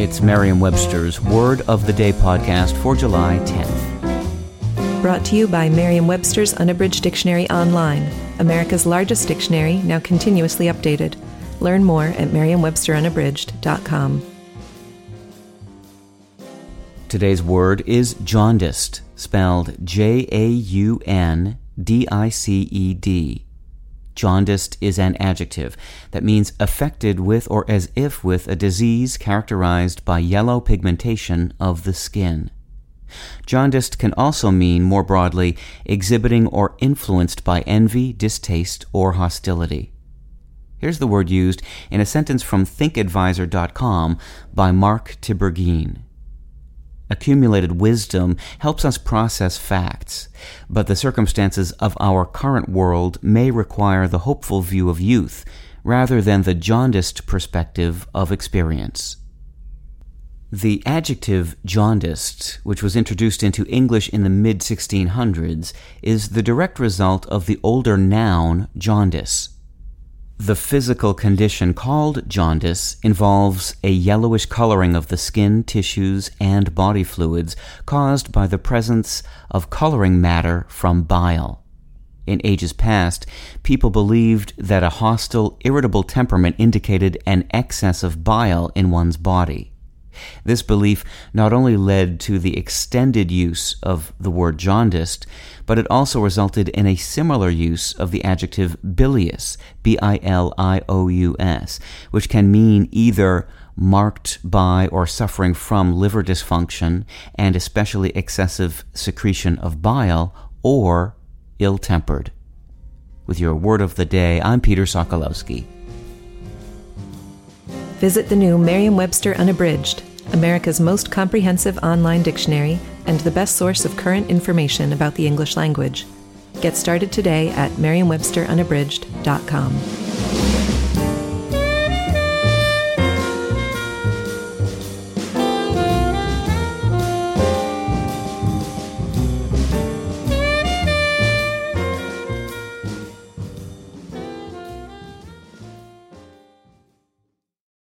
It's Merriam Webster's Word of the Day podcast for July 10th. Brought to you by Merriam Webster's Unabridged Dictionary Online, America's largest dictionary, now continuously updated. Learn more at merriam-websterunabridged.com. Today's word is jaundiced, spelled J A U N D I C E D. Jaundiced is an adjective that means affected with or as if with a disease characterized by yellow pigmentation of the skin. Jaundiced can also mean, more broadly, exhibiting or influenced by envy, distaste, or hostility. Here's the word used in a sentence from thinkadvisor.com by Mark Tibergien. Accumulated wisdom helps us process facts, but the circumstances of our current world may require the hopeful view of youth rather than the jaundiced perspective of experience. The adjective jaundiced, which was introduced into English in the mid 1600s, is the direct result of the older noun jaundice. The physical condition called jaundice involves a yellowish coloring of the skin, tissues, and body fluids caused by the presence of coloring matter from bile. In ages past, people believed that a hostile, irritable temperament indicated an excess of bile in one's body. This belief not only led to the extended use of the word jaundiced, but it also resulted in a similar use of the adjective bilious, B I L I O U S, which can mean either marked by or suffering from liver dysfunction and especially excessive secretion of bile, or ill tempered. With your word of the day, I'm Peter Sokolowski. Visit the new Merriam Webster Unabridged, America's most comprehensive online dictionary and the best source of current information about the English language. Get started today at merriam-websterunabridged.com.